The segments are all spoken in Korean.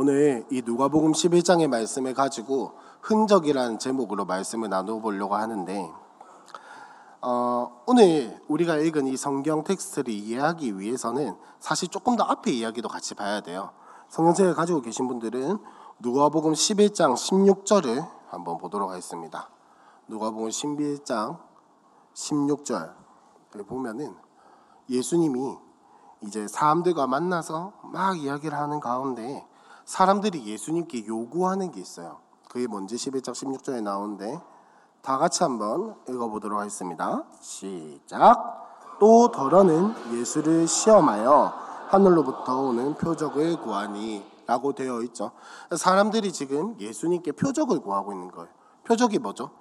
오늘 이 누가복음 11장의 말씀을 가지고 흔적이라는 제목으로 말씀을 나눠보려고 하는데 어, 오늘 우리가 읽은 이 성경 텍스트를 이해하기 위해서는 사실 조금 더 앞에 이야기도 같이 봐야 돼요. 성경책을 가지고 계신 분들은 누가복음 11장 16절을 한번 보도록 하겠습니다. 누가복음 11장 16절을 보면은 예수님이 이제 사람들과 만나서 막 이야기를 하는 가운데 사람들이 예수님께 요구하는 게 있어요. 그게 뭔지 11장 16절에 나오는데 다 같이 한번 읽어보도록 하겠습니다. 시작. 또 더러는 예수를 시험하여 하늘로부터 오는 표적을 구하니 라고 되어 있죠. 사람들이 지금 예수님께 표적을 구하고 있는 거예요. 표적이 뭐죠?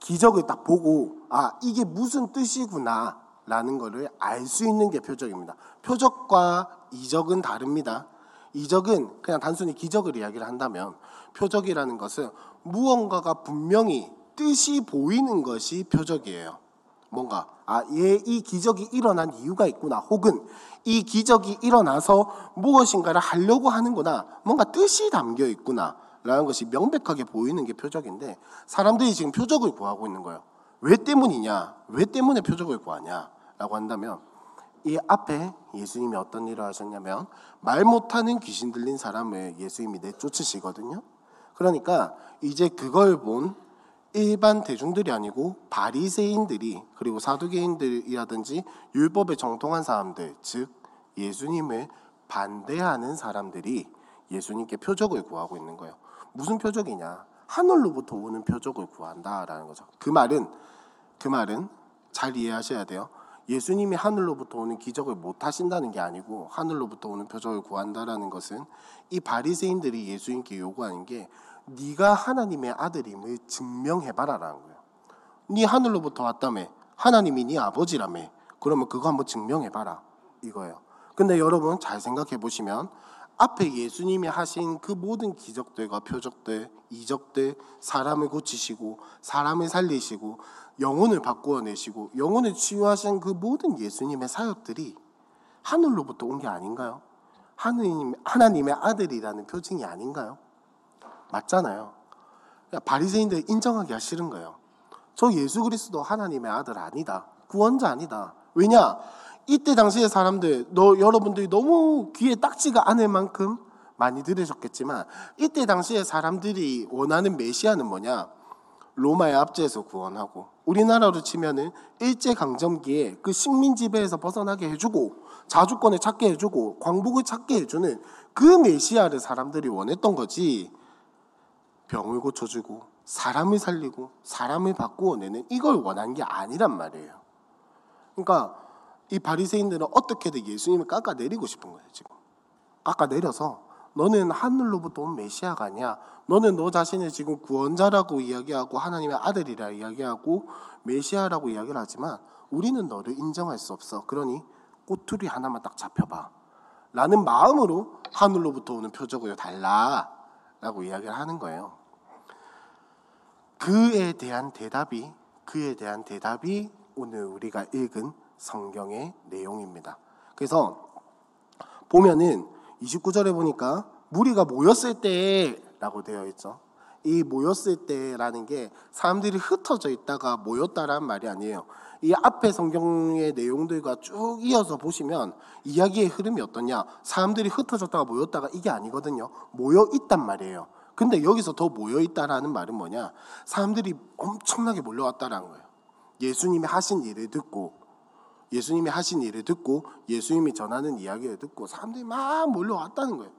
기적을 딱 보고 아 이게 무슨 뜻이구나 라는 것을 알 수 있는 게 표적입니다. 표적과 이적은 다릅니다. 이적은 그냥 단순히 기적을 이야기를 한다면 표적이라는 것은 무언가가 분명히 뜻이 보이는 것이 표적이에요. 뭔가 아, 얘 이 기적이 일어난 이유가 있구나. 혹은 이 기적이 일어나서 무엇인가를 하려고 하는구나. 뭔가 뜻이 담겨 있구나. 라는 것이 명백하게 보이는 게 표적인데 사람들이 지금 표적을 구하고 있는 거예요. 왜 때문이냐? 왜 때문에 표적을 구하냐? 라고 한다면 이 앞에 예수님이 어떤 일을 하셨냐면 말 못하는 귀신 들린 사람을 예수님이 내쫓으시거든요. 그러니까 이제 그걸 본 일반 대중들이 아니고 바리새인들이 그리고 사두개인들이라든지 율법에 정통한 사람들 즉 예수님을 반대하는 사람들이 예수님께 표적을 구하고 있는 거예요. 무슨 표적이냐? 하늘로부터 오는 표적을 구한다라는 거죠. 그 말은 그 말은 잘 이해하셔야 돼요. 예수님이 하늘로부터 오는 기적을 못 하신다는 게 아니고 하늘로부터 오는 표적을 구한다라는 것은 이 바리새인들이 예수님께 요구하는 게 네가 하나님의 아들임을 증명해 봐라라는 거예요. 네 하늘로부터 왔다며 하나님이 네 아버지라며 그러면 그거 한번 증명해 봐라 이거예요. 근데 여러분 잘 생각해 보시면 앞에 예수님이 하신 그 모든 기적들과 표적들, 이적들, 사람을 고치시고 사람을 살리시고 영혼을 바꾸어 내시고 영혼을 치유하신 그 모든 예수님의 사역들이 하늘로부터 온 게 아닌가요? 하느님 하나님의 아들이라는 표징이 아닌가요? 맞잖아요. 바리새인들 인정하기가 싫은 거예요. 저 예수 그리스도 하나님의 아들 아니다. 구원자 아니다. 왜냐? 이때 당시의 사람들, 너 여러분들이 너무 귀에 딱지가 않을 만큼 많이 들으셨겠지만 이때 당시의 사람들이 원하는 메시아는 뭐냐? 로마의 압제에서 구원하고 우리나라로 치면은 일제 강점기에 그 식민 지배에서 벗어나게 해주고 자주권을 찾게 해주고 광복을 찾게 해주는 그 메시아를 사람들이 원했던 거지 병을 고쳐주고 사람을 살리고 사람을 바꾸어내는 이걸 원한 게 아니란 말이에요. 그러니까 이 바리새인들은 어떻게든 예수님을 깎아내리고 싶은 거예요. 지금 깎아내려서 너는 하늘로부터 온 메시아가 아니야. 너는 너 자신을 지금 구원자라고 이야기하고 하나님의 아들이라 이야기하고 메시아라고 이야기를 하지만 우리는 너를 인정할 수 없어. 그러니 꼬투리 하나만 딱 잡혀봐. 라는 마음으로 하늘로부터 오는 표적을 달라. 라고 이야기를 하는 거예요. 그에 대한 대답이, 그에 대한 대답이 오늘 우리가 읽은 성경의 내용입니다. 그래서 보면은 29절에 보니까 무리가 모였을 때라고 되어 있죠. 이 모였을 때라는 게 사람들이 흩어져 있다가 모였다라는 말이 아니에요. 이 앞에 성경의 내용들과 쭉 이어서 보시면 이야기의 흐름이 어떠냐? 사람들이 흩어졌다가 모였다가 이게 아니거든요. 모여 있단 말이에요. 근데 여기서 더 모여 있다라는 말은 뭐냐? 사람들이 엄청나게 몰려왔다라는 거예요. 예수님이 하신 일을 듣고 예수님이 하신 일을 듣고 예수님이 전하는 이야기를 듣고 사람들이 막 몰려왔다는 거예요.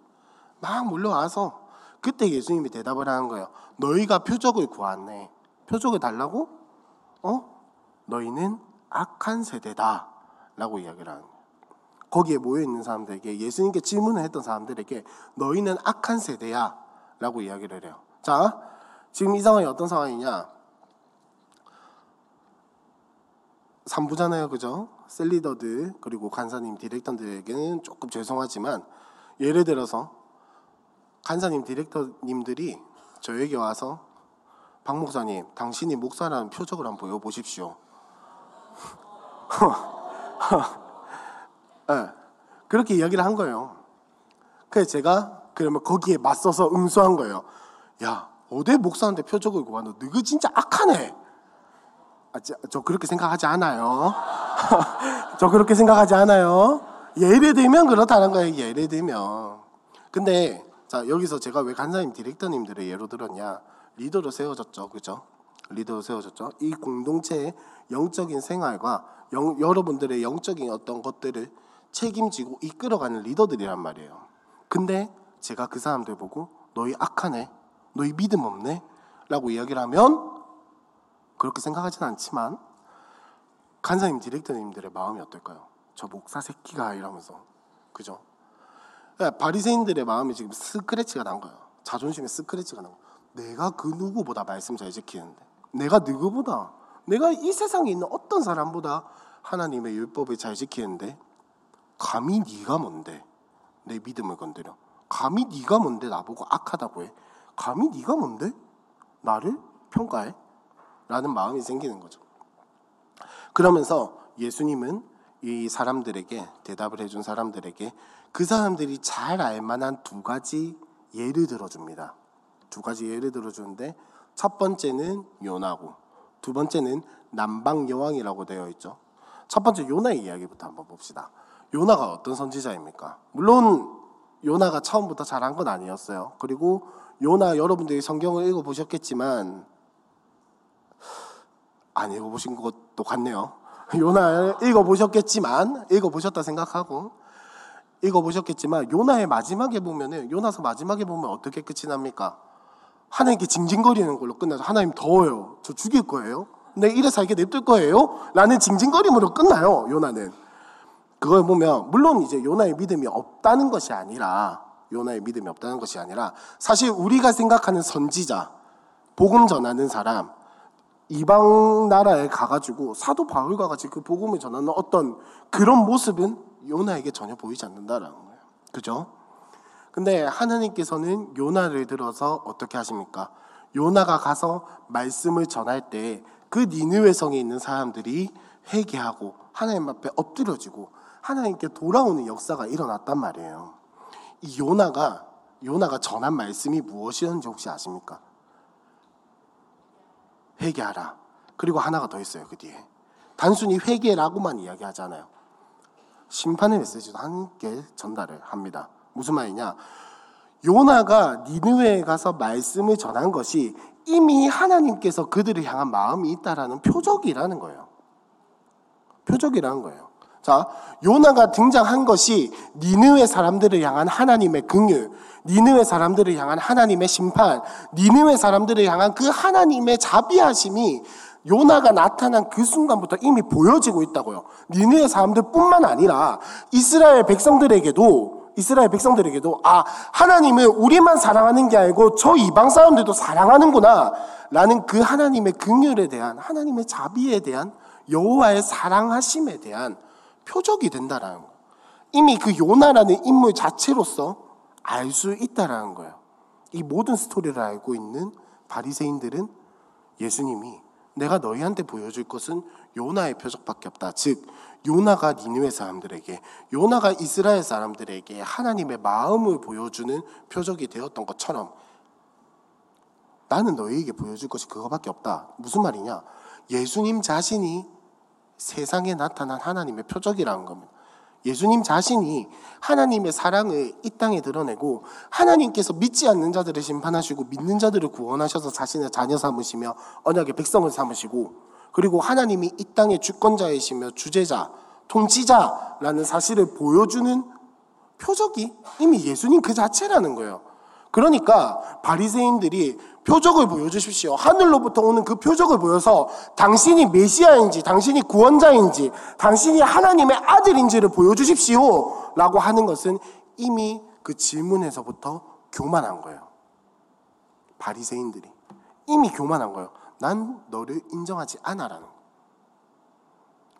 막 몰려와서 그때 예수님이 대답을 하는 거예요. 너희가 표적을 구하네. 표적을 달라고? 어? 너희는 악한 세대다. 라고 이야기를 하는 거예요. 거기에 모여 있는 사람들에게 예수님께 질문을 했던 사람들에게 너희는 악한 세대야. 라고 이야기를 해요. 자, 지금 이 상황이 어떤 상황이냐? 3부잖아요. 그죠? 셀리더들 그리고 간사님 디렉터들에게는 조금 죄송하지만 예를 들어서 간사님 디렉터님들이 저에게 와서 박 목사님 당신이 목사라는 표적을 한번 보여보십시오. 네, 그렇게 이야기를 한 거예요. 그래서 제가 그러면 거기에 맞서서 응수한 거예요. 야, 어디 목사한테 표적을 구하 너 너그 진짜 악하네. 아, 저, 저 그렇게 생각하지 않아요. 저 그렇게 생각하지 않아요. 예를 들면 그렇다는 거예요. 예를 들면. 근데 자 여기서 제가 왜 간사님 디렉터님들의 예로 들었냐? 리더로 세워졌죠, 그죠? 리더로 세워졌죠. 이 공동체의 영적인 생활과 영, 여러분들의 영적인 어떤 것들을 책임지고 이끌어가는 리더들이란 말이에요. 근데 제가 그 사람들 보고 너희 악하네, 너희 믿음 없네, 라고 이야기를 하면 그렇게 생각하진 않지만 간사님 디렉터님들의 마음이 어떨까요? 저 목사 새끼가 이러면서 그죠? 그러니까 바리새인들의 마음이 지금 스크래치가 난 거예요. 자존심에 스크래치가 난 거예요. 내가 그 누구보다 말씀 잘 지키는데 내가 누구보다 내가 이 세상에 있는 어떤 사람보다 하나님의 율법을 잘 지키는데 감히 네가 뭔데 내 믿음을 건드려 감히 네가 뭔데 나보고 악하다고 해 감히 네가 뭔데 나를 평가해 라는 마음이 생기는 거죠 그러면서 예수님은 이 사람들에게 대답을 해준 사람들에게 그 사람들이 잘 알만한 두 가지 예를 들어줍니다. 두 가지 예를 들어주는데 첫 번째는 요나고 두 번째는 남방 여왕이라고 되어 있죠. 첫 번째 요나의 이야기부터 한번 봅시다. 요나가 어떤 선지자입니까? 물론 요나가 처음부터 잘한 건 아니었어요. 그리고 요나 여러분들이 성경을 읽어 보셨겠지만 안 읽어 보신 것도 같네요. 요나 읽어 보셨겠지만 읽어 보셨다 생각하고 읽어 보셨겠지만 요나의 마지막에 보면은 요나서 마지막에 보면 어떻게 끝이 납니까? 하나님께 징징거리는 걸로 끝나서 하나님 더워요. 저 죽일 거예요. 내 이래 살게 냅둘 거예요. 라는 징징거림으로 끝나요. 요나는. 그걸 보면 물론 이제 요나의 믿음이 없다는 것이 아니라 요나의 믿음이 없다는 것이 아니라 사실 우리가 생각하는 선지자 복음 전하는 사람 이방 나라에 가가지고 사도 바울과 같이 그 복음을 전하는 어떤 그런 모습은 요나에게 전혀 보이지 않는다라는 거예요. 그죠? 근데 하나님께서는 요나를 들어서 어떻게 하십니까? 요나가 가서 말씀을 전할 때 그 니느웨 성에 있는 사람들이 회개하고 하나님 앞에 엎드려지고 하나님께 돌아오는 역사가 일어났단 말이에요. 이 요나가 요나가 전한 말씀이 무엇이었는지 혹시 아십니까? 회개하라. 그리고 하나가 더 있어요, 그 뒤에. 단순히 회개라고만 이야기하잖아요. 심판의 메시지도 함께 전달을 합니다. 무슨 말이냐? 요나가 니느웨에 가서 말씀을 전한 것이 이미 하나님께서 그들을 향한 마음이 있다라는 표적이라는 거예요. 표적이라는 거예요. 자, 요나가 등장한 것이 니느웨 사람들을 향한 하나님의 긍휼, 니느웨 사람들을 향한 하나님의 심판, 니느웨 사람들을 향한 그 하나님의 자비하심이 요나가 나타난 그 순간부터 이미 보여지고 있다고요. 니느웨 사람들뿐만 아니라 이스라엘 백성들에게도 이스라엘 백성들에게도 아 하나님은 우리만 사랑하는 게 아니고 저 이방 사람들도 사랑하는구나 라는 그 하나님의 긍휼에 대한 하나님의 자비에 대한 여호와의 사랑하심에 대한 표적이 된다라는 거. 이미 그 요나라는 인물 자체로서 알 수 있다라는 거예요. 이 모든 스토리를 알고 있는 바리새인들은 예수님이 내가 너희한테 보여줄 것은 요나의 표적밖에 없다. 즉 요나가 니느웨 사람들에게 요나가 이스라엘 사람들에게 하나님의 마음을 보여주는 표적이 되었던 것처럼 나는 너희에게 보여줄 것이 그거밖에 없다. 무슨 말이냐? 예수님 자신이 세상에 나타난 하나님의 표적이라는 겁니다. 예수님 자신이 하나님의 사랑을 이 땅에 드러내고 하나님께서 믿지 않는 자들을 심판하시고 믿는 자들을 구원하셔서 자신의 자녀 삼으시며 언약의 백성을 삼으시고 그리고 하나님이 이 땅의 주권자이시며 주제자, 통치자라는 사실을 보여주는 표적이 이미 예수님 그 자체라는 거예요. 그러니까 바리새인들이 표적을 보여주십시오. 하늘로부터 오는 그 표적을 보여서 당신이 메시아인지, 당신이 구원자인지, 당신이 하나님의 아들인지를 보여주십시오. 라고 하는 것은 이미 그 질문에서부터 교만한 거예요. 바리새인들이 이미 교만한 거예요. 난 너를 인정하지 않아라는 거.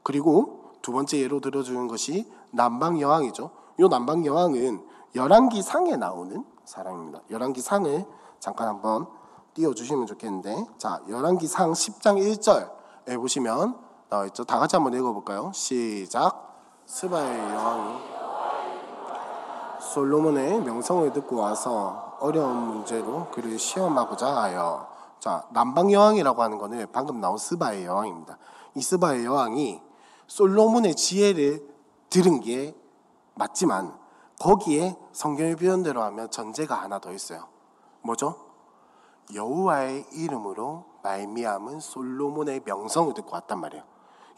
그리고 두 번째 예로 들어주는 것이 남방 여왕이죠. 이 남방 여왕은 열왕기 상에 나오는 사람입니다. 열왕기 상을 잠깐 한번 띄워 주시면 좋겠는데 자 열왕기 상 10장 1절에 보시면 나와 있죠. 다 같이 한번 읽어 볼까요? 시작. 스바의 여왕이 솔로몬의 명성을 듣고 와서 어려운 문제로 그를 시험하고자 하여 자 남방 여왕이라고 하는 거는 방금 나온 스바의 여왕입니다. 이 스바의 여왕이 솔로몬의 지혜를 들은 게 맞지만 거기에 성경의 표현대로 하면 전제가 하나 더 있어요. 뭐죠? 여호와의 이름으로 말미암은 솔로몬의 명성을 듣고 왔단 말이에요.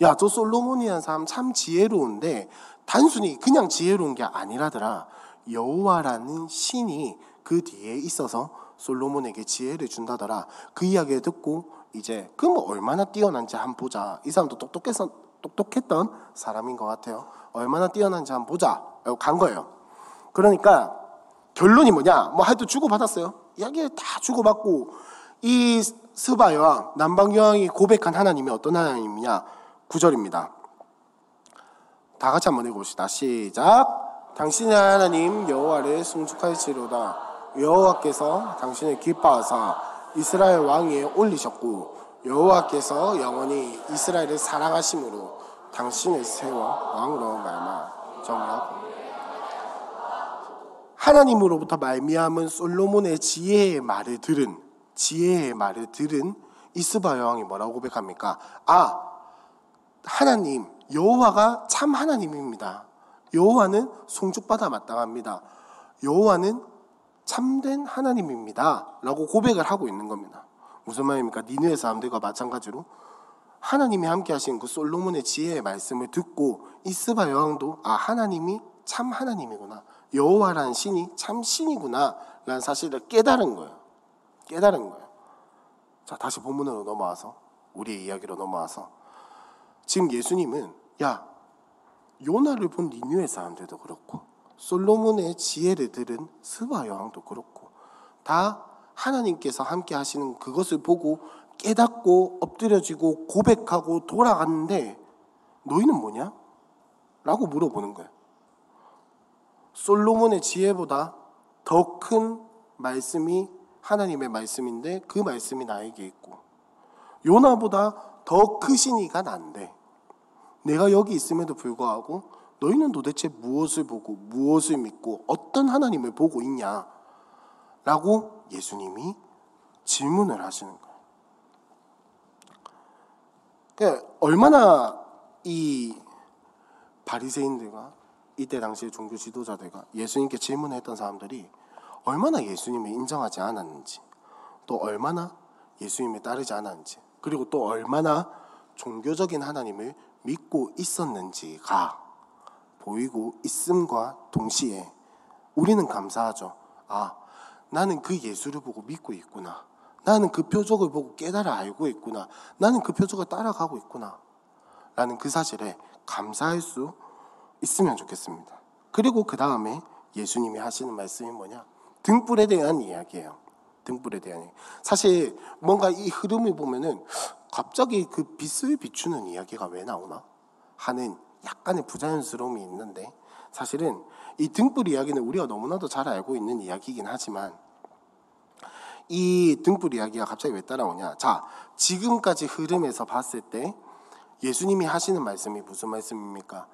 야, 저 솔로몬이라는 사람 참 지혜로운데 단순히 그냥 지혜로운 게 아니라더라. 여호와라는 신이 그 뒤에 있어서 솔로몬에게 지혜를 준다더라. 그 이야기를 듣고 이제 그 뭐 얼마나 뛰어난지 한번 보자. 이 사람도 똑똑해서 똑똑했던 사람인 것 같아요. 얼마나 뛰어난지 한번 보자. 간 거예요. 그러니까 결론이 뭐냐? 뭐 하여튼 주고받았어요. 이야기 다 주고받고 이 스바 여왕, 남방 여왕이 고백한 하나님이 어떤 하나님이냐? 구절입니다. 다 같이 한번 읽어봅시다. 시작. 당신의 하나님 여호와를 숭축할지로다. 여호와께서 당신을 기뻐하사 이스라엘 왕위에 올리셨고 여호와께서 영원히 이스라엘을 사랑하심으로 당신을 세워 왕으로 말마 정하고 하나님으로부터 말미암은 솔로몬의 지혜의 말을 들은 지혜의 말을 들은 이스바 여왕이 뭐라고 고백합니까? 아 하나님 여호와가 참 하나님입니다. 여호와는 송축받아 마땅합니다. 여호와는 참된 하나님입니다.라고 고백을 하고 있는 겁니다. 무슨 말입니까? 니누의 사람들과 마찬가지로 하나님이 함께 하신 그 솔로몬의 지혜의 말씀을 듣고 이스바 여왕도 아 하나님이 참 하나님이구나. 여호와라는 신이 참 신이구나라는 사실을 깨달은 거예요. 깨달은 거예요. 자, 다시 본문으로 넘어와서 우리의 이야기로 넘어와서 지금 예수님은 야 요나를 본 니누의 사람들도 그렇고 솔로몬의 지혜를 들은 스바 여왕도 그렇고 다 하나님께서 함께 하시는 그것을 보고 깨닫고 엎드려지고 고백하고 돌아갔는데 너희는 뭐냐? 라고 물어보는 거예요. 솔로몬의 지혜보다 더 큰 말씀이 하나님의 말씀인데 그 말씀이 나에게 있고 요나보다 더 크신 이가 난데 내가 여기 있음에도 불구하고 너희는 도대체 무엇을 보고 무엇을 믿고 어떤 하나님을 보고 있냐? 라고 예수님이 질문을 하시는 거예요. 그러니까 얼마나 이 바리새인들과 이때 당시의 종교 지도자들과 예수님께 질문했던 사람들이 얼마나 예수님을 인정하지 않았는지 또 얼마나 예수님을 따르지 않았는지 그리고 또 얼마나 종교적인 하나님을 믿고 있었는지가 보이고 있음과 동시에 우리는 감사하죠. 아, 나는 그 예수를 보고 믿고 있구나. 나는 그 표적을 보고 깨달아 알고 있구나. 나는 그 표적을 따라가고 있구나. 라는 그 사실에 감사할 수 있으면 좋겠습니다. 그리고 그 다음에 예수님이 하시는 말씀이 뭐냐? 등불에 대한 이야기예요. 등불에 대한 이야기. 사실 뭔가 이 흐름을 보면은 갑자기 그 빛을 비추는 이야기가 왜 나오나 하는 약간의 부자연스러움이 있는데 사실은 이 등불 이야기는 우리가 너무나도 잘 알고 있는 이야기이긴 하지만 이 등불 이야기가 갑자기 왜 따라오냐? 자, 지금까지 흐름에서 봤을 때 예수님이 하시는 말씀이 무슨 말씀입니까?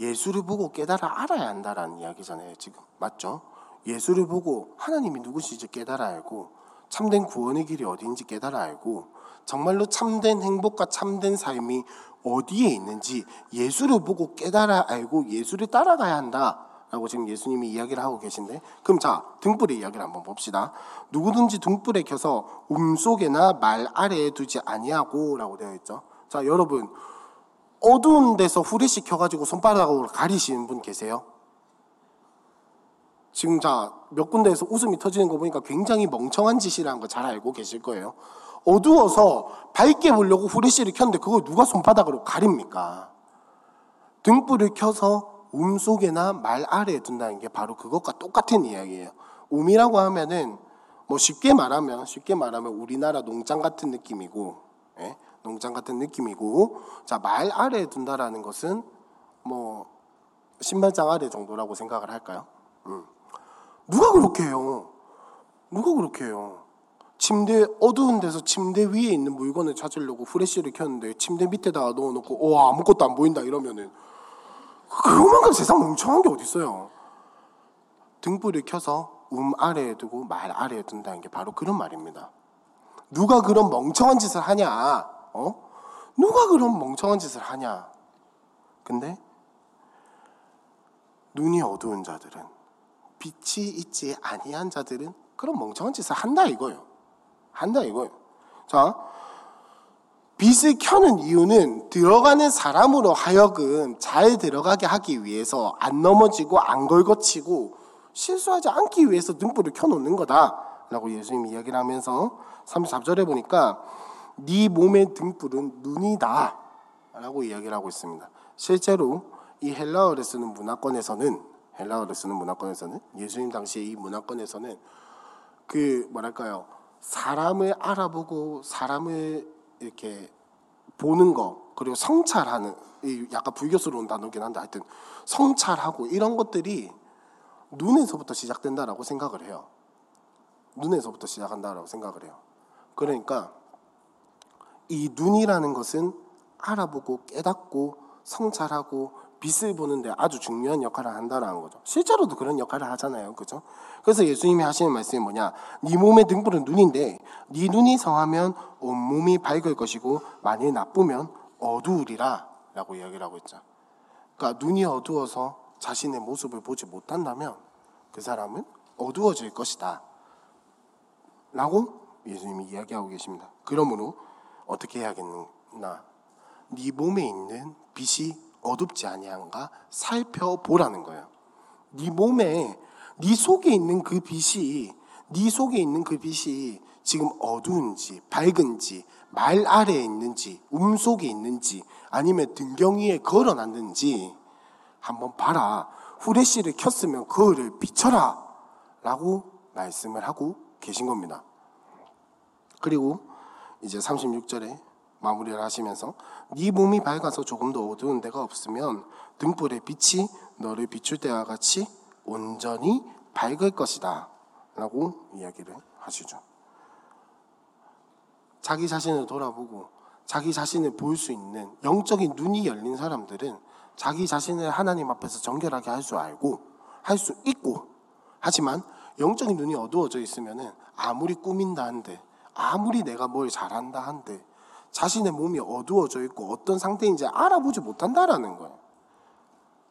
예수를 보고 깨달아 알아야 한다라는 이야기잖아요, 지금. 맞죠? 예수를 보고 하나님이 누구신지 깨달아 알고 참된 구원의 길이 어디인지 깨달아 알고 정말로 참된 행복과 참된 삶이 어디에 있는지 예수를 보고 깨달아 알고 예수를 따라가야 한다. 라고 지금 예수님이 이야기를 하고 계신데 그럼 자 등불의 이야기를 한번 봅시다 누구든지 등불에 켜서 음속에나 말 아래에 두지 아니하고 라고 되어 있죠 자 여러분 어두운 데서 후레쉬 켜가지고 손바닥으로 가리시는 분 계세요? 지금 자 몇 군데에서 웃음이 터지는 거 보니까 굉장히 멍청한 짓이라는 거 잘 알고 계실 거예요 어두워서 밝게 보려고 후레쉬를 켰는데 그걸 누가 손바닥으로 가립니까? 등불을 켜서 움 속에나 말 아래에 둔다는 게 바로 그것과 똑같은 이야기예요. um이라고 하면은 뭐 쉽게 말하면 쉽게 말하면 우리나라 농장 같은 느낌이고 예? 농장 같은 느낌이고 자말 아래에 둔다라는 것은 뭐 신발장 아래 정도라고 생각을 할까요? 음. 누가 그렇게 해요? 누가 그렇게 해요? 침대 어두운 데서 침대 위에 있는 물건을 찾으려고 후레쉬를 켰는데 침대 밑에다가 넣어놓고 와 아무것도 안 보인다 이러면은 그만큼 세상 멍청한 게 어디 있어요? 등불을 켜서 음 아래에 두고 말 아래에 둔다는 게 바로 그런 말입니다. 누가 그런 멍청한 짓을 하냐? 어? 누가 그런 멍청한 짓을 하냐? 근데 눈이 어두운 자들은 빛이 있지 아니한 자들은 그런 멍청한 짓을 한다 이거예요. 한다 이거예요. 자, 빛을 켜는 이유는 들어가는 사람으로 하여금 잘 들어가게 하기 위해서 안 넘어지고 안 걸거치고 실수하지 않기 위해서 등불을 켜놓는 거다라고 예수님이 이야기를 하면서 33절에 보니까 네 몸의 등불은 눈이다라고 이야기를 하고 있습니다. 실제로 이 헬라어를 쓰는 문화권에서는 헬라어를 쓰는 문화권에서는 예수님 당시에 이 문화권에서는 그 뭐랄까요 사람을 알아보고 사람을 이렇게 보는 거 그리고 성찰하는 약간 불교스러운 단어긴 한데 하여튼 성찰하고 이런 것들이 눈에서부터 시작된다라고 생각을 해요. 눈에서부터 시작한다라고 생각을 해요. 그러니까 이 눈이라는 것은 알아보고 깨닫고 성찰하고 빛을 보는데 아주 중요한 역할을 한다는 거죠. 실제로도 그런 역할을 하잖아요. 그죠? 그래서 예수님이 하시는 말씀이 뭐냐? 네 몸의 등불은 눈인데 네 눈이 성하면 온몸이 밝을 것이고 만일 나쁘면 어두우리라 라고 이야기를 하고 있죠. 그러니까 눈이 어두워서 자신의 모습을 보지 못한다면 그 사람은 어두워질 것이다. 라고 예수님이 이야기하고 계십니다. 그러므로 어떻게 해야겠나? 네 몸에 있는 빛이 어둡지 아니한가 살펴보라는 거예요. 네 몸에 네 속에 있는 그 빛이 네 속에 있는 그 빛이 지금 어두운지 밝은지 말 아래에 있는지 움 속에 있는지 아니면 등경 위에 걸어놨는지 한번 봐라. 후레쉬를 켰으면 그거를 비춰라. 라고 말씀을 하고 계신 겁니다. 그리고 이제 36절에 마무리를 하시면서 네 몸이 밝아서 조금 더 어두운 데가 없으면 등불의 빛이 너를 비출 때와 같이 온전히 밝을 것이다. 라고 이야기를 하시죠. 자기 자신을 돌아보고 자기 자신을 볼 수 있는 영적인 눈이 열린 사람들은 자기 자신을 하나님 앞에서 정결하게 할 수 알고 할 수 있고 하지만 영적인 눈이 어두워져 있으면은 아무리 꾸민다 한들 아무리 내가 뭘 잘한다 한들 자신의 몸이 어두워져 있고 어떤 상태인지 알아보지 못한다라는 거예요.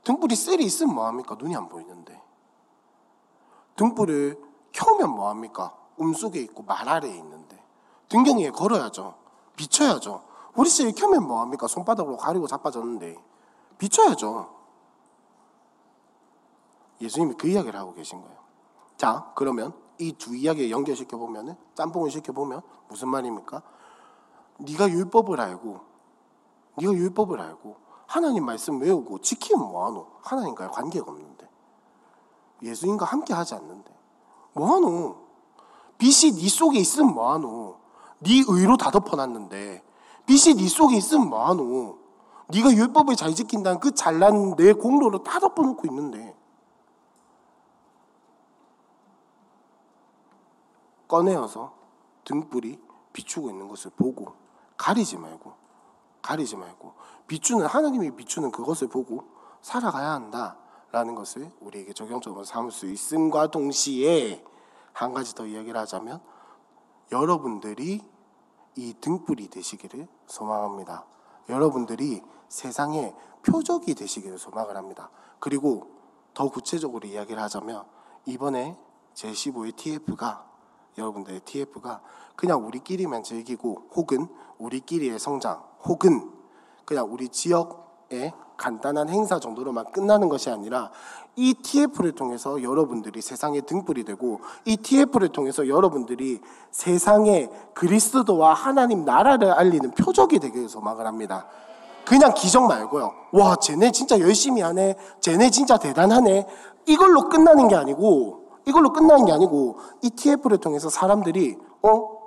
등불이 셀이 있으면 뭐합니까? 눈이 안 보이는데. 등불을 켜면 뭐합니까? 음 속에 있고 말 아래에 있는데. 등경 위에 걸어야죠. 비춰야죠. 우리 셀 켜면 뭐합니까? 손바닥으로 가리고 자빠졌는데. 비춰야죠. 예수님이 그 이야기를 하고 계신 거예요. 자, 그러면 이 두 이야기 연결시켜 보면은 짬뽕을 시켜 보면 무슨 말입니까? 네가 율법을 알고 네가 율법을 알고 하나님 말씀 외우고 지키면 뭐하노? 하나님과의 관계가 없는데 예수님과 함께 하지 않는데 뭐하노? 빛이 네 속에 있으면 뭐하노? 네 의로 다 덮어놨는데 빛이 네 속에 있으면 뭐하노? 네가 율법을 잘 지킨다는 그 잘난 내 공로를 다 덮어놓고 있는데 꺼내어서 등불이 비추고 있는 것을 보고 가리지 말고 가리지 말고 비추는 하나님이 비추는 그것을 보고 살아가야 한다라는 것을 우리에게 적용적으로 삼을 수 있음과 동시에 한 가지 더 이야기를 하자면 여러분들이 이 등불이 되시기를 소망합니다. 여러분들이 세상의 표적이 되시기를 소망을 합니다. 그리고 더 구체적으로 이야기를 하자면 이번에 제15의 TF가 여러분들의 TF가 그냥 우리끼리만 즐기고 혹은 우리끼리의 성장 혹은 그냥 우리 지역의 간단한 행사 정도로만 끝나는 것이 아니라 이 TF를 통해서 여러분들이 세상의 등불이 되고 이 TF를 통해서 여러분들이 세상의 그리스도와 하나님 나라를 알리는 표적이 되기 위해서 막을 합니다. 그냥 기적 말고요. 와, 쟤네 진짜 열심히 하네. 쟤네 진짜 대단하네. 이걸로 끝나는 게 아니고 이걸로 끝나는 게 아니고 이 TF를 통해서 사람들이 어?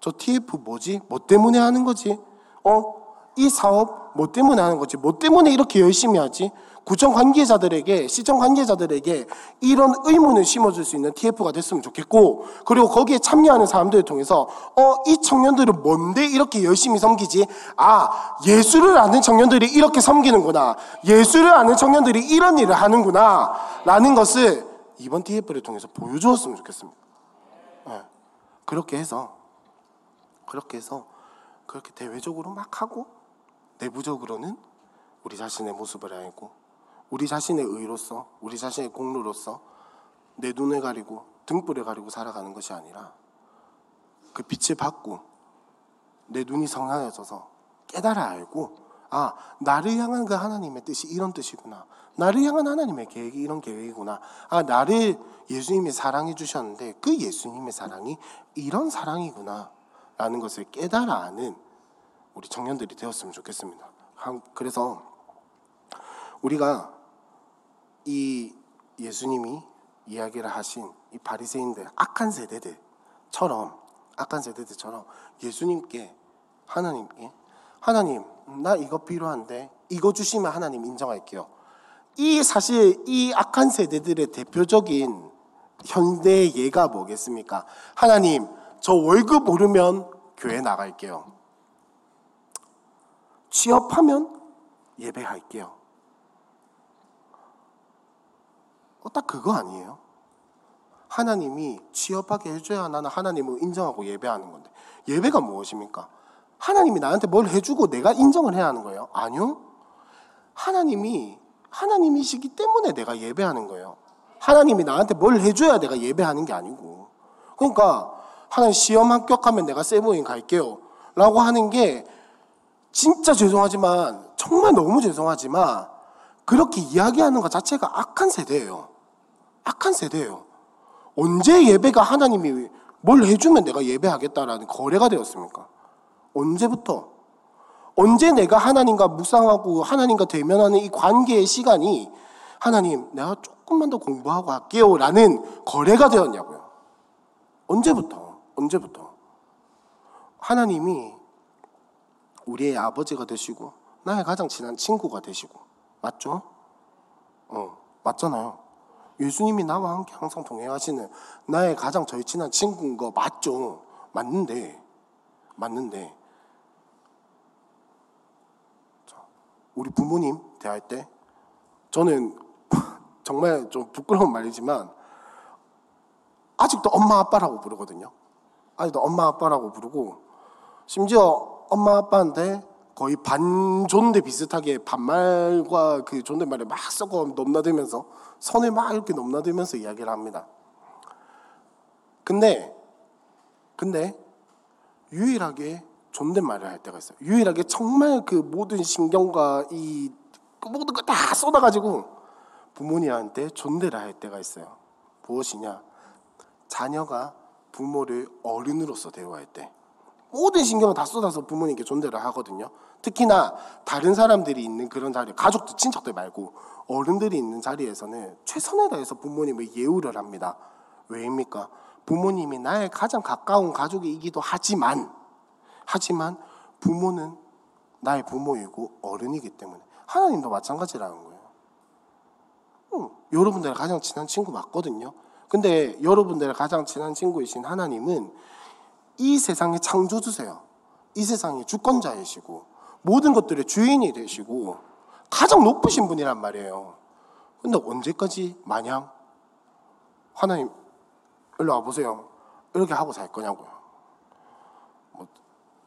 저 TF 뭐지? 뭐 때문에 하는 거지? 어? 이 사업 뭐 때문에 하는 거지? 뭐 때문에 이렇게 열심히 하지? 구청 관계자들에게, 시청 관계자들에게 이런 의문을 심어줄 수 있는 TF가 됐으면 좋겠고, 그리고 거기에 참여하는 사람들을 통해서, 어, 이 청년들은 뭔데 이렇게 열심히 섬기지? 아, 예수를 아는 청년들이 이렇게 섬기는구나. 예수를 아는 청년들이 이런 일을 하는구나. 라는 것을 이번 TF를 통해서 보여주었으면 좋겠습니다. 네. 그렇게 해서 그렇게 해서 그렇게 대외적으로 막 하고 내부적으로는 우리 자신의 모습을 알고 우리 자신의 의로서 우리 자신의 공로로서 내 눈을 가리고 등불을 가리고 살아가는 것이 아니라 그 빛을 받고 내 눈이 성하여져서 깨달아 알고 아 나를 향한 그 하나님의 뜻이 이런 뜻이구나 나를 향한 하나님의 계획이 이런 계획이구나. 아 나를 예수님이 사랑해 주셨는데 그 예수님의 사랑이 이런 사랑이구나 라는 것을 깨달아 아는 우리 청년들이 되었으면 좋겠습니다. 그래서 우리가 이 예수님이 이야기를 하신 이 바리새인들 악한 세대들처럼 악한 세대들처럼 예수님께 하나님께 하나님 나 이거 필요한데 이거 주시면 하나님 인정할게요. 이 사실 이 악한 세대들의 대표적인 현대 예가 뭐겠습니까? 하나님 저 월급 오르면 교회 나갈게요. 취업하면 예배할게요. 어, 딱 그거 아니에요? 하나님이 취업하게 해줘야 나는 하나님을 인정하고 예배하는 건데 예배가 무엇입니까? 하나님이 나한테 뭘 해주고 내가 인정을 해야 하는 거예요? 아니요. 하나님이 하나님이시기 때문에 내가 예배하는 거예요. 하나님이 나한테 뭘 해줘야 내가 예배하는 게 아니고. 그러니까 하나님 시험 합격하면 내가 세모인 갈게요. 라고 하는 게 진짜 죄송하지만 정말 너무 죄송하지만 그렇게 이야기하는 것 자체가 악한 세대예요. 악한 세대예요. 언제 예배가 하나님이 뭘 해주면 내가 예배하겠다라는 거래가 되었습니까? 언제부터? 언제 내가 하나님과 묵상하고 하나님과 대면하는 이 관계의 시간이 하나님, 내가 조금만 더 공부하고 할게요. 라는 거래가 되었냐고요. 언제부터? 언제부터? 하나님이 우리의 아버지가 되시고, 나의 가장 친한 친구가 되시고, 맞죠? 어, 맞잖아요. 예수님이 나와 함께 항상 동행하시는 나의 가장 절친한 친구인 거 맞죠? 맞는데, 맞는데, 우리 부모님 대할 때 저는 정말 좀 부끄러운 말이지만 아직도 엄마 아빠라고 부르거든요. 아직도 엄마 아빠라고 부르고 심지어 엄마 아빠한테 거의 반존대 비슷하게 반말과 그 존댓말을 막 섞어 넘나들면서 선을 막 이렇게 넘나들면서 이야기를 합니다. 근데 근데 유일하게 존댓말을 할 때가 있어요. 유일하게 정말 그 모든 신경과 이그 모든 거 다 쏟아가지고 부모님한테 존대를 할 때가 있어요. 무엇이냐? 자녀가 부모를 어른으로서 대우할 때 모든 신경을 다 쏟아서 부모님께 존대를 하거든요. 특히나 다른 사람들이 있는 그런 자리, 가족들, 친척들 말고 어른들이 있는 자리에서는 최선을 다해서 부모님을 예우를 합니다. 왜입니까? 부모님이 나의 가장 가까운 가족이기도 하지만 하지만 부모는 나의 부모이고 어른이기 때문에 하나님도 마찬가지라는 거예요. 응, 여러분들 가장 친한 친구 맞거든요. 근데 여러분들의 가장 친한 친구이신 하나님은 이 세상의 창조주세요. 이 세상의 주권자이시고 모든 것들의 주인이 되시고 가장 높으신 분이란 말이에요. 근데 언제까지 마냥 하나님 일로 와보세요. 이렇게 하고 살 거냐고요.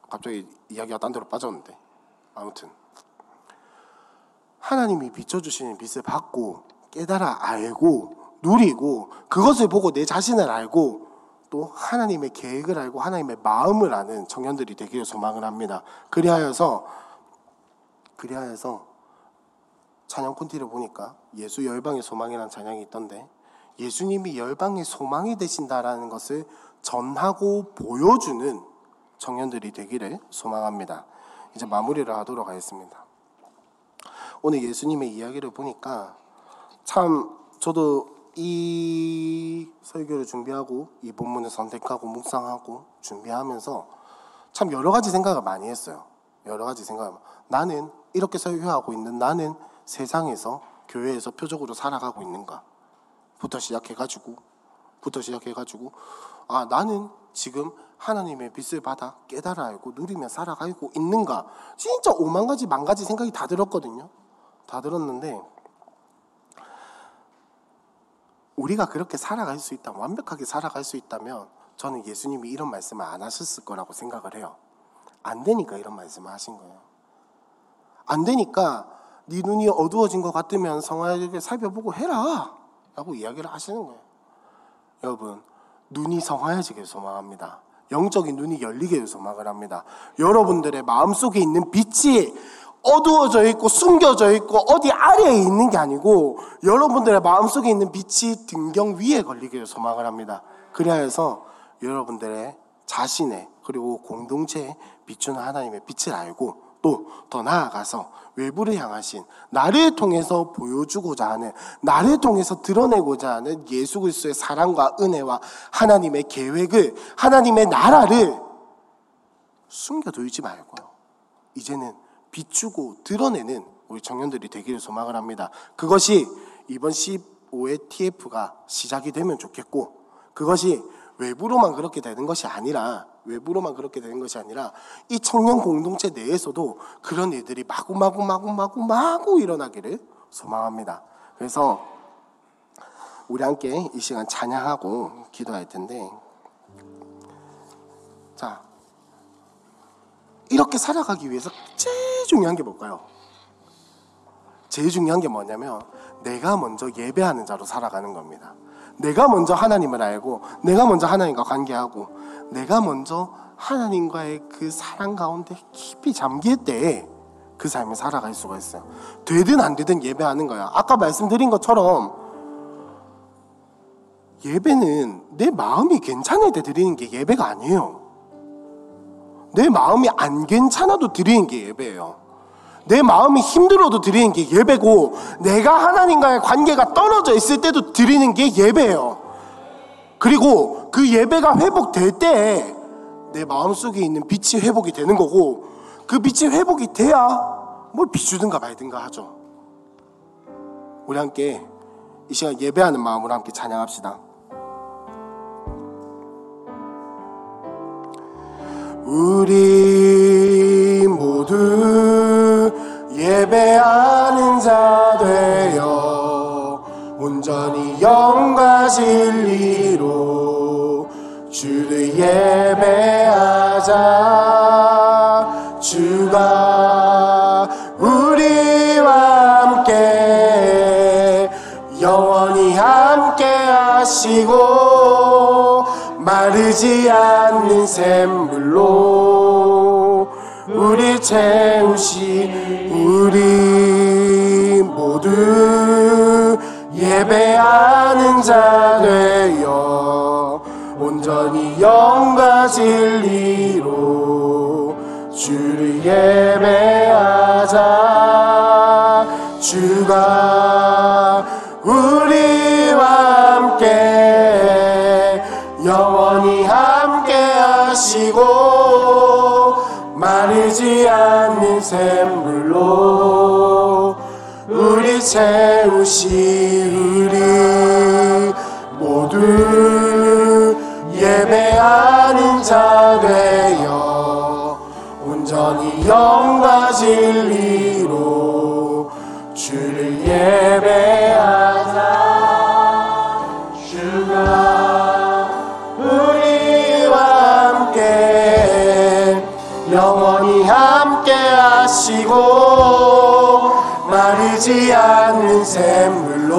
갑자기 이야기가 딴 데로 빠졌는데 아무튼 하나님이 비춰주시는 빛을 받고 깨달아 알고 누리고 그것을 보고 내 자신을 알고 또 하나님의 계획을 알고 하나님의 마음을 아는 청년들이 되기를 소망을 합니다. 그리하여서 그리하여서 찬양 콘티를 보니까 예수 열방의 소망이라는 찬양이 있던데 예수님이 열방의 소망이 되신다라는 것을 전하고 보여주는 청년들이 되기를 소망합니다. 이제 마무리를 하도록 하겠습니다. 오늘 예수님의 이야기를 보니까 참 저도 이 설교를 준비하고 이 본문을 선택하고 묵상하고 준비하면서 참 여러 가지 생각을 많이 했어요. 여러 가지 생각. 나는 이렇게 설교하고 있는 나는 세상에서 교회에서 표적으로 살아가고 있는가? 부터 시작해 가지고 부터 시작해 가지고 아 나는 지금 하나님의 빛을 받아 깨달아 알고 누리며 살아가고 있는가? 진짜 오만 가지 만 가지 생각이 다 들었거든요. 다 들었는데 우리가 그렇게 살아갈 수 있다, 완벽하게 살아갈 수 있다면 저는 예수님이 이런 말씀을 안 하셨을 거라고 생각을 해요. 안 되니까 이런 말씀을 하신 거예요. 안 되니까 네 눈이 어두워진 것 같으면 성화에게 살펴보고 해라 라고 이야기를 하시는 거예요. 여러분 눈이 성화해지길 소망합니다. 영적인 눈이 열리게 소망을 합니다. 여러분들의 마음속에 있는 빛이 어두워져 있고 숨겨져 있고 어디 아래에 있는 게 아니고 여러분들의 마음속에 있는 빛이 등경 위에 걸리기를 소망을 합니다. 해서 여러분들의 자신의 그리고 공동체에 비추는 하나님의 빛을 알고 또 더 나아가서 외부를 향하신 나를 통해서 보여주고자 하는 나를 통해서 드러내고자 하는 예수 그리스도의 사랑과 은혜와 하나님의 계획을 하나님의 나라를 숨겨두지 말고요. 이제는 비추고 드러내는 우리 청년들이 되기를 소망을 합니다. 그것이 이번 15회 TF가 시작이 되면 좋겠고 그것이 외부로만 그렇게 되는 것이 아니라 외부로만 그렇게 되는 것이 아니라 이 청년 공동체 내에서도 그런 일들이 마구마구 마구마구 마구 일어나기를 소망합니다. 그래서 우리 함께 이 시간 찬양하고 기도할 텐데 자 이렇게 살아가기 위해서 제일 중요한 게 뭘까요? 제일 중요한 게 뭐냐면 내가 먼저 예배하는 자로 살아가는 겁니다. 내가 먼저 하나님을 알고 내가 먼저 하나님과 관계하고 내가 먼저 하나님과의 그 사랑 가운데 깊이 잠길 때 그 삶을 살아갈 수가 있어요. 되든 안 되든 예배하는 거야. 아까 말씀드린 것처럼 예배는 내 마음이 괜찮을 때 드리는 게 예배가 아니에요. 내 마음이 안 괜찮아도 드리는 게 예배예요. 내 마음이 힘들어도 드리는 게 예배고 내가 하나님과의 관계가 떨어져 있을 때도 드리는 게 예배예요. 그리고 그 예배가 회복될 때 내 마음속에 있는 빛이 회복이 되는 거고 그 빛이 회복이 돼야 뭘 비추든가 말든가 하죠. 우리 함께 이 시간 예배하는 마음으로 함께 찬양합시다. 우리 모두 예배하는 자 되어 온전히 영과 진리로 주를 예배하자. 주가 우리와 함께 영원히 함께 하시고 마르지 않는 샘물로 우리 채우시 우리 모두 예배하는 자 되어 온전히 영과 진리로 주를 예배 우리 모두 예배하는 자 되어 온전히 영과 진리로 주를 예배하자. 주가 우리와 함께 영원히 함께 하시고 마르지 않는 샘물로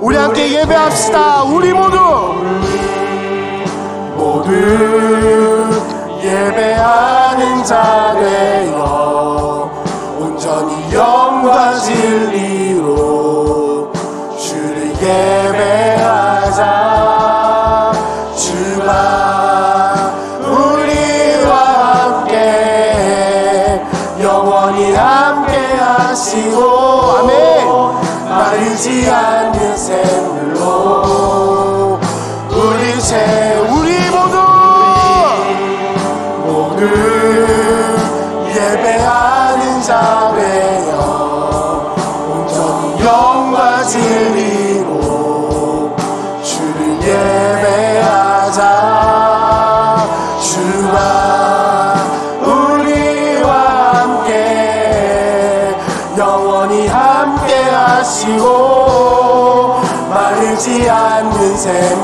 우리 함께 예배합시다. 우리 모두. 모두 예배하는 자 되어 온전히 영과 진리 하 his.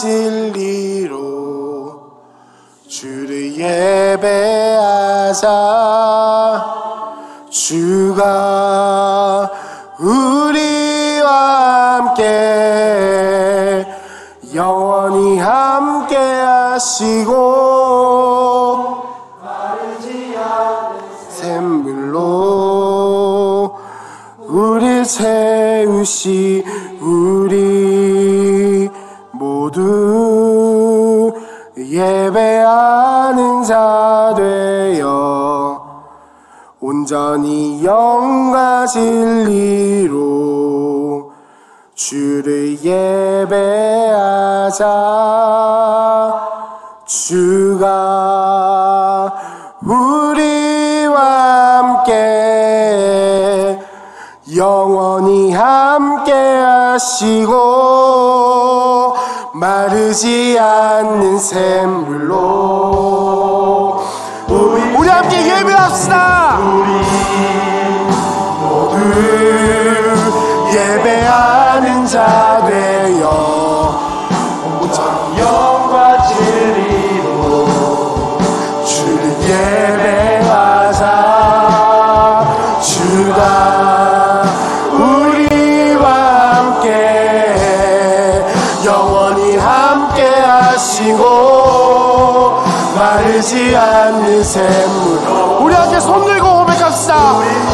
진리로 주를 예배하자 주가 우리와 함께 영원히 함께 하시고 마르지 않은 샘물로 우리 세우시 온전히 영과 진리로 주를 예배하자. 주가 우리와 함께 영원히 함께 하시고 마르지 않는 샘물로 우리 함께 예배합시다. 모두 예배하는 자 되어 마르지 않는 샘물 우리 함께 손 들고 고백합시다.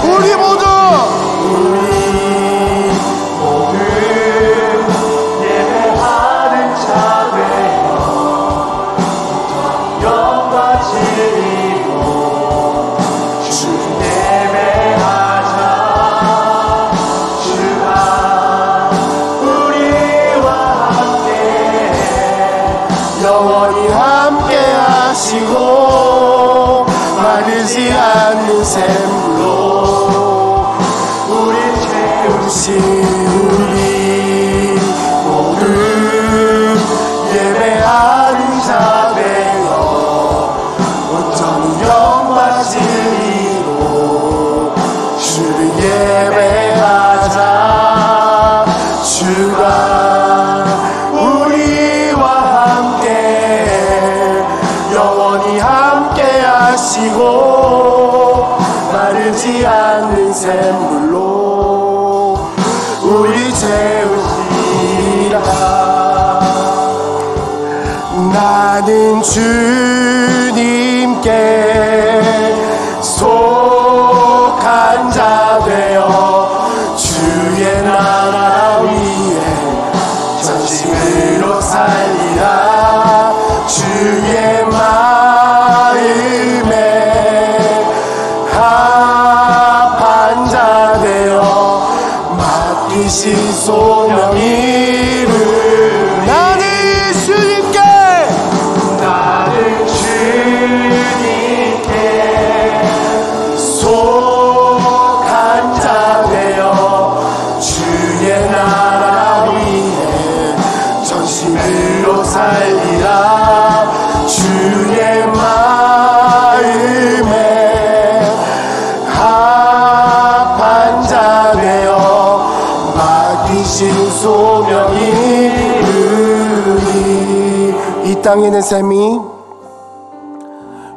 땅의 내 삶이?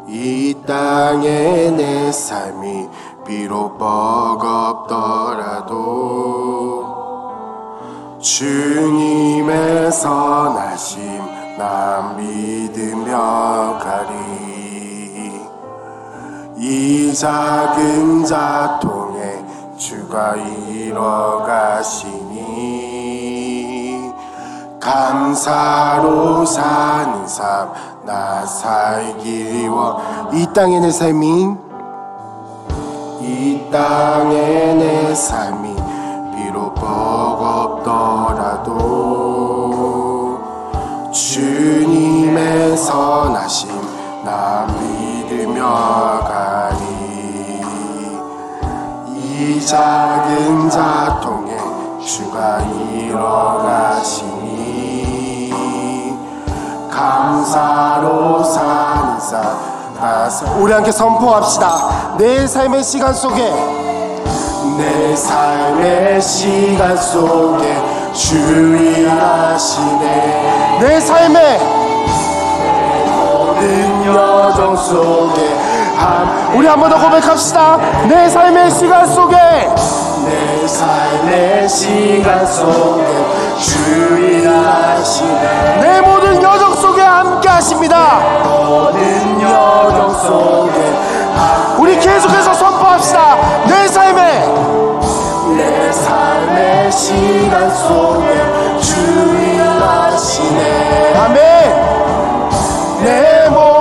이 땅의 내 삶이 비록 버겁더라도 주님의 선하심 나 믿으며 가리. 이 작은 자통에 주가 이뤄 가시니 감사로 사는 삶 나 살기 원이 땅의 내 삶이? 이 땅의 내 삶이 비록 버겁더라도 주님의 선하심 나 믿으며 가리. 이 작은 자통에 주가 가시니 감사로 삶 우리 함께 선포합시다. 내 삶의 시간 속에 내 삶의 시간 속에 주의하시네. 내 삶의 모든 여정 속에 한 우리 한 번 더 고백합시다. 내 삶의 시간 속에 내 삶의 시간 속에 주의하시네 내 모든 여정 속에 함께 하십니다. 모든 여정 속에 우리 계속해서 선포합시다. 내 삶의 내 삶의 시간 속에 주의하시네 아멘. 내 모든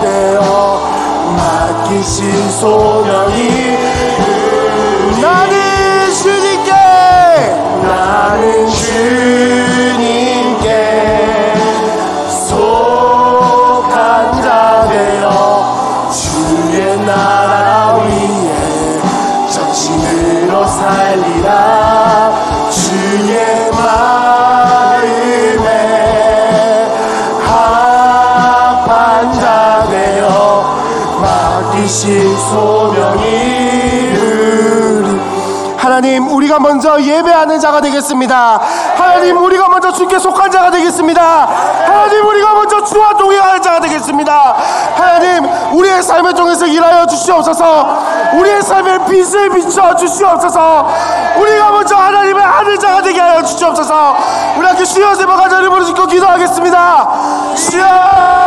되어 맡기신 소명이 나는 주님께 나는 먼저 예배하는 자가 되겠습니다. 하나님 우리가 먼저 주께 속한 자가 되겠습니다. 하나님 우리가 먼저 주와 동행하는 자가 되겠습니다. 하나님 우리의 삶을 통해서 일하여 주시옵소서. 우리의 삶에 빛을 비춰 주시옵소서. 우리가 먼저 하나님의 하는 자가 되게 하여 주시옵소서. 우리 함께 주여 세번 간절히 부르짖고 기도하겠습니다. 주여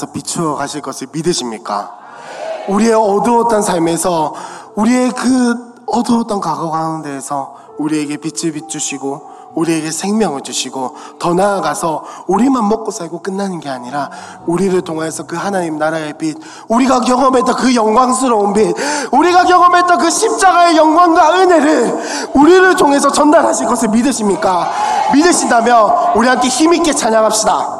하나님께서 비추어 가실 것을 믿으십니까? 우리의 어두웠던 삶에서 우리의 그 어두웠던 과거 가운데에서 우리에게 빛을 비추시고 우리에게 생명을 주시고 더 나아가서 우리만 먹고 살고 끝나는 게 아니라 우리를 통해서 그 하나님 나라의 빛 우리가 경험했던 그 영광스러운 빛 우리가 경험했던 그 십자가의 영광과 은혜를 우리를 통해서 전달하실 것을 믿으십니까? 믿으신다면 우리 함께 힘있게 찬양합시다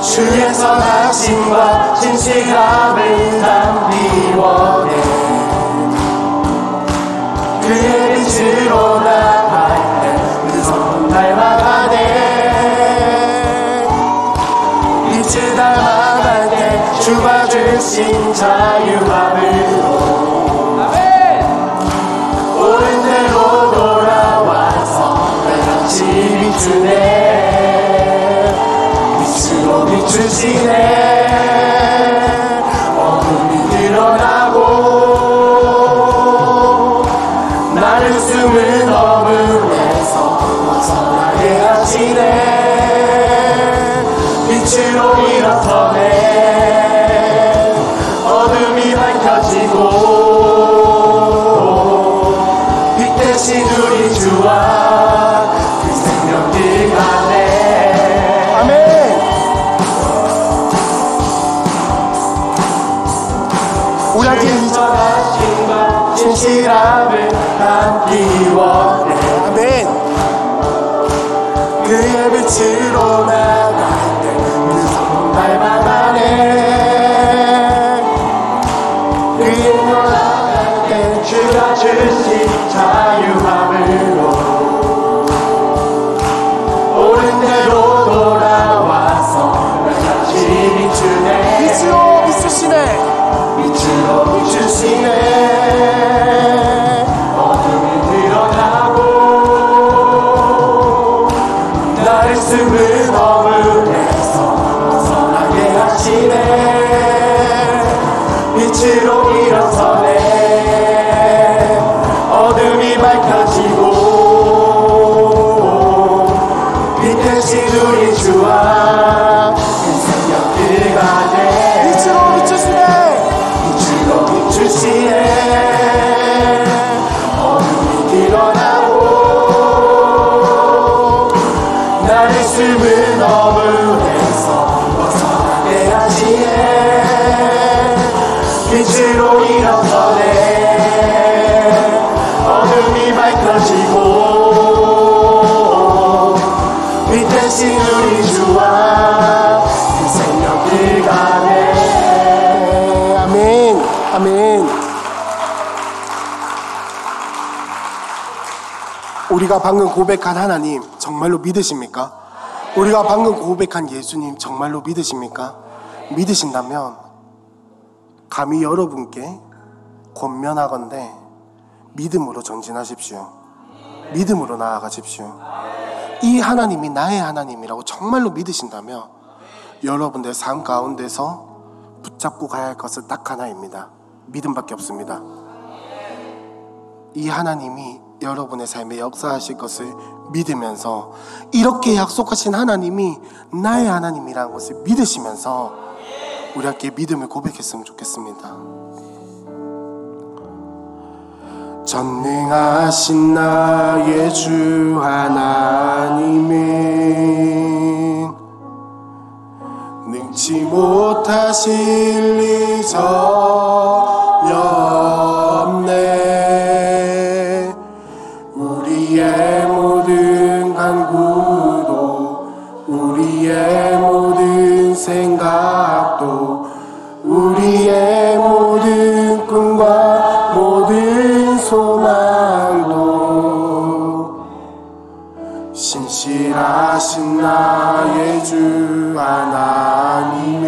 주의 선하심과 진실함을 원해 그의 빛으로 나갈 때그 성은 닮아가네 빛을 닮아갈 때 주가 주신 자유함으 비추시네 빛 방금 고백한 하나님 정말로 믿으십니까? 우리가 방금 고백한 예수님 정말로 믿으십니까? 믿으신다면 감히 여러분께 권면하건대 믿음으로 전진하십시오. 믿음으로 나아가십시오. 이 하나님이 나의 하나님이라고 정말로 믿으신다면 여러분들 삶 가운데서 붙잡고 가야 할 것은 딱 하나입니다. 믿음밖에 없습니다. 이 하나님이 여러분의 삶에 역사하실 것을 믿으면서 이렇게 약속하신 하나님이 나의 하나님이라는 것을 믿으시면서 우리 함께 믿음을 고백했으면 좋겠습니다. 전능하신 나의 주 하나님은 능치 못하실 리전 신실하신 나의 주 하나님은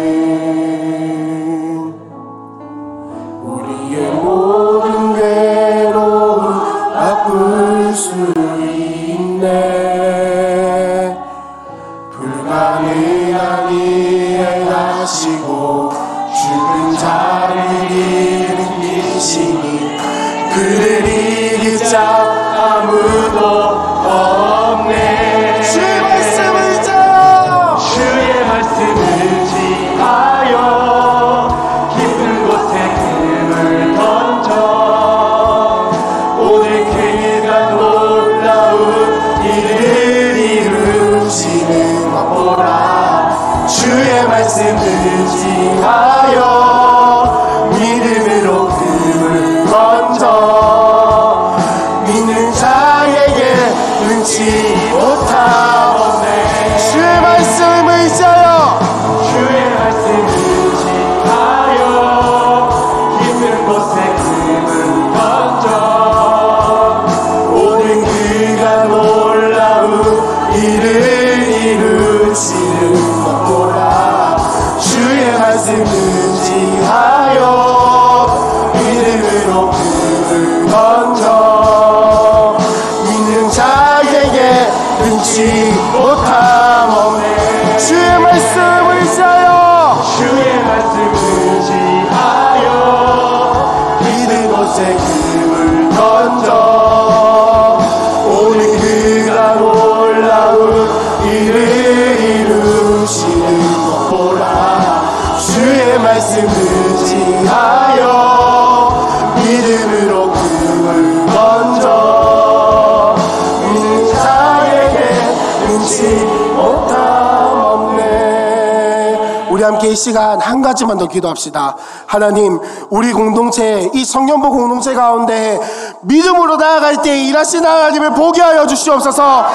시간 한 가지만 더 기도합시다. 하나님, 우리 공동체, 이 성년보 공동체 가운데 믿음으로 나아갈 때 일하신 하나님을 보게 하여 주시옵소서.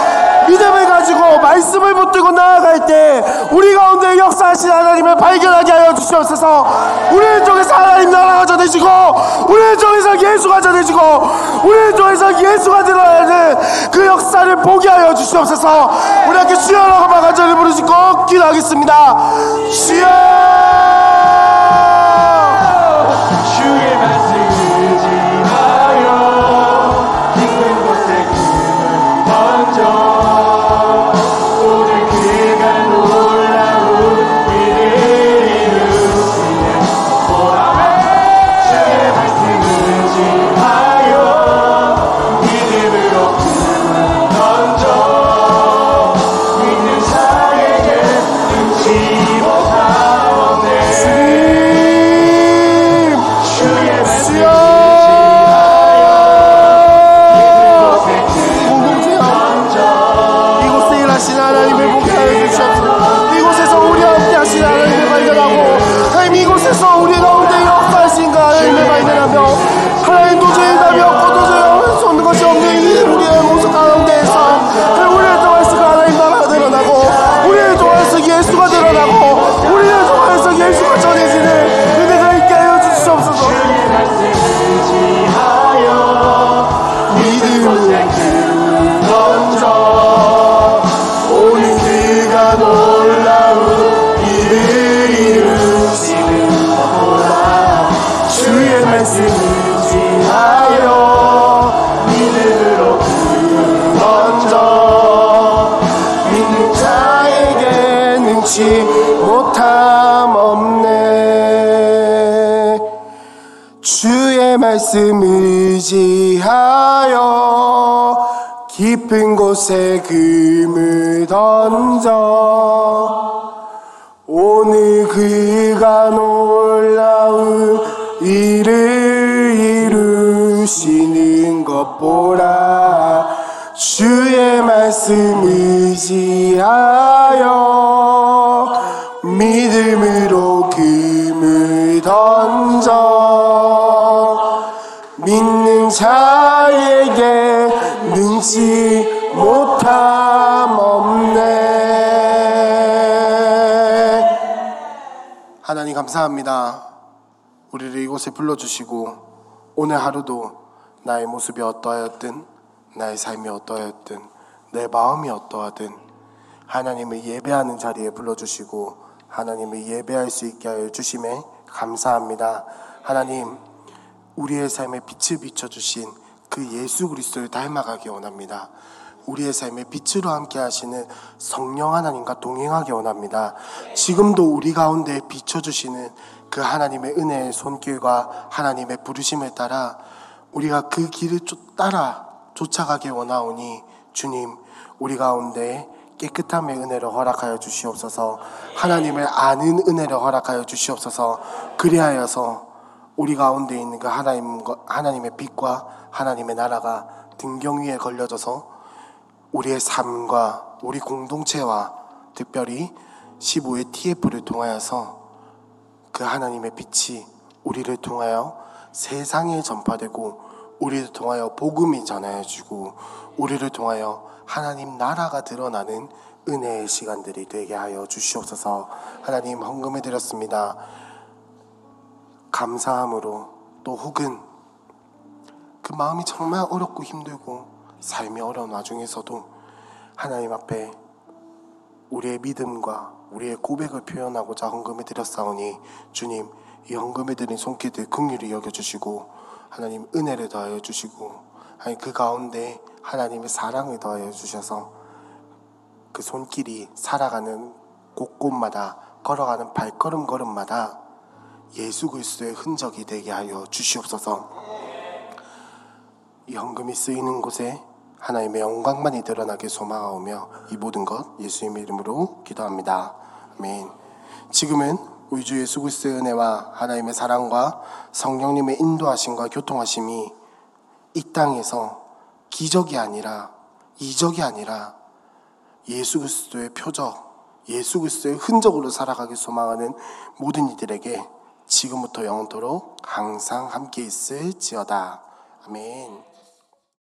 믿음을 가지고 말씀을 붙들고 나아갈 때 우리 가운데 역사하신 하나님을 발견하게 하여 주시옵소서. 우리를 통해서 하나님 나라가 전해지고 우리를 통해서 예수가 전해지고 우리를 통해서 예수가 드러나는 그 역사를 보게 하여 주시옵소서. 우리 함께 주여라고 마간절을 부르시고 기도하겠습니다. 주여! 말씀 의지하여 깊은 곳에 금을 던져 오늘 그가 놀라운 일을 이루시는 것 보라 주의 말씀 의지하여 믿음으로 자에게 능치 못함 없네. 하나님 감사합니다. 우리를 이곳에 불러주시고 오늘 하루도 나의 모습이 어떠하였든 나의 삶이 어떠하였든 내 마음이 어떠하든 하나님을 예배하는 자리에 불러주시고 하나님을 예배할 수 있게 하여 주심에 감사합니다. 하나님 우리의 삶에 빛을 비춰주신 그 예수 그리스도를 닮아가기 원합니다. 우리의 삶에 빛으로 함께 하시는 성령 하나님과 동행하기 원합니다. 지금도 우리 가운데 비춰주시는 그 하나님의 은혜의 손길과 하나님의 부르심을 따라 우리가 그 길을 쫓- 따라 쫓아가기 원하오니 주님 우리 가운데 깨끗함의 은혜를 허락하여 주시옵소서 하나님을 아는 은혜를 허락하여 주시옵소서 그리하여서 우리 가운데 있는 그 하나님, 하나님의 빛과 하나님의 나라가 등경 위에 걸려져서 우리의 삶과 우리 공동체와 특별히 15의 TF를 통하여서 그 하나님의 빛이 우리를 통하여 세상에 전파되고 우리를 통하여 복음이 전하여지고 우리를 통하여 하나님 나라가 드러나는 은혜의 시간들이 되게 하여 주시옵소서 하나님 헌금해 드렸습니다. 감사함으로 또 혹은 그 마음이 정말 어렵고 힘들고 삶이 어려운 와중에서도 하나님 앞에 우리의 믿음과 우리의 고백을 표현하고자 헌금을 드렸사오니 주님 이 헌금을 드린 손길들 긍휼히 여겨주시고 하나님 은혜를 더하여 주시고 하나님 그 가운데 하나님의 사랑을 더하여 주셔서 그 손길이 살아가는 곳곳마다 걸어가는 발걸음 걸음마다 예수 그리스도의 흔적이 되게 하여 주시옵소서. 이 헌금이 쓰이는 곳에 하나님의 영광만이 드러나게 소망하오며 이 모든 것 예수님의 이름으로 기도합니다. 아멘. 지금은 우리 주 예수 그리스도의 은혜와 하나님의 사랑과 성령님의 인도하심과 교통하심이 이 땅에서 기적이 아니라 이적이 아니라 예수 그리스도의 표적, 예수 그리스도의 흔적으로 살아가길 소망하는 모든 이들에게 지금부터 영원토록 항상 함께 있을지어다. 아멘.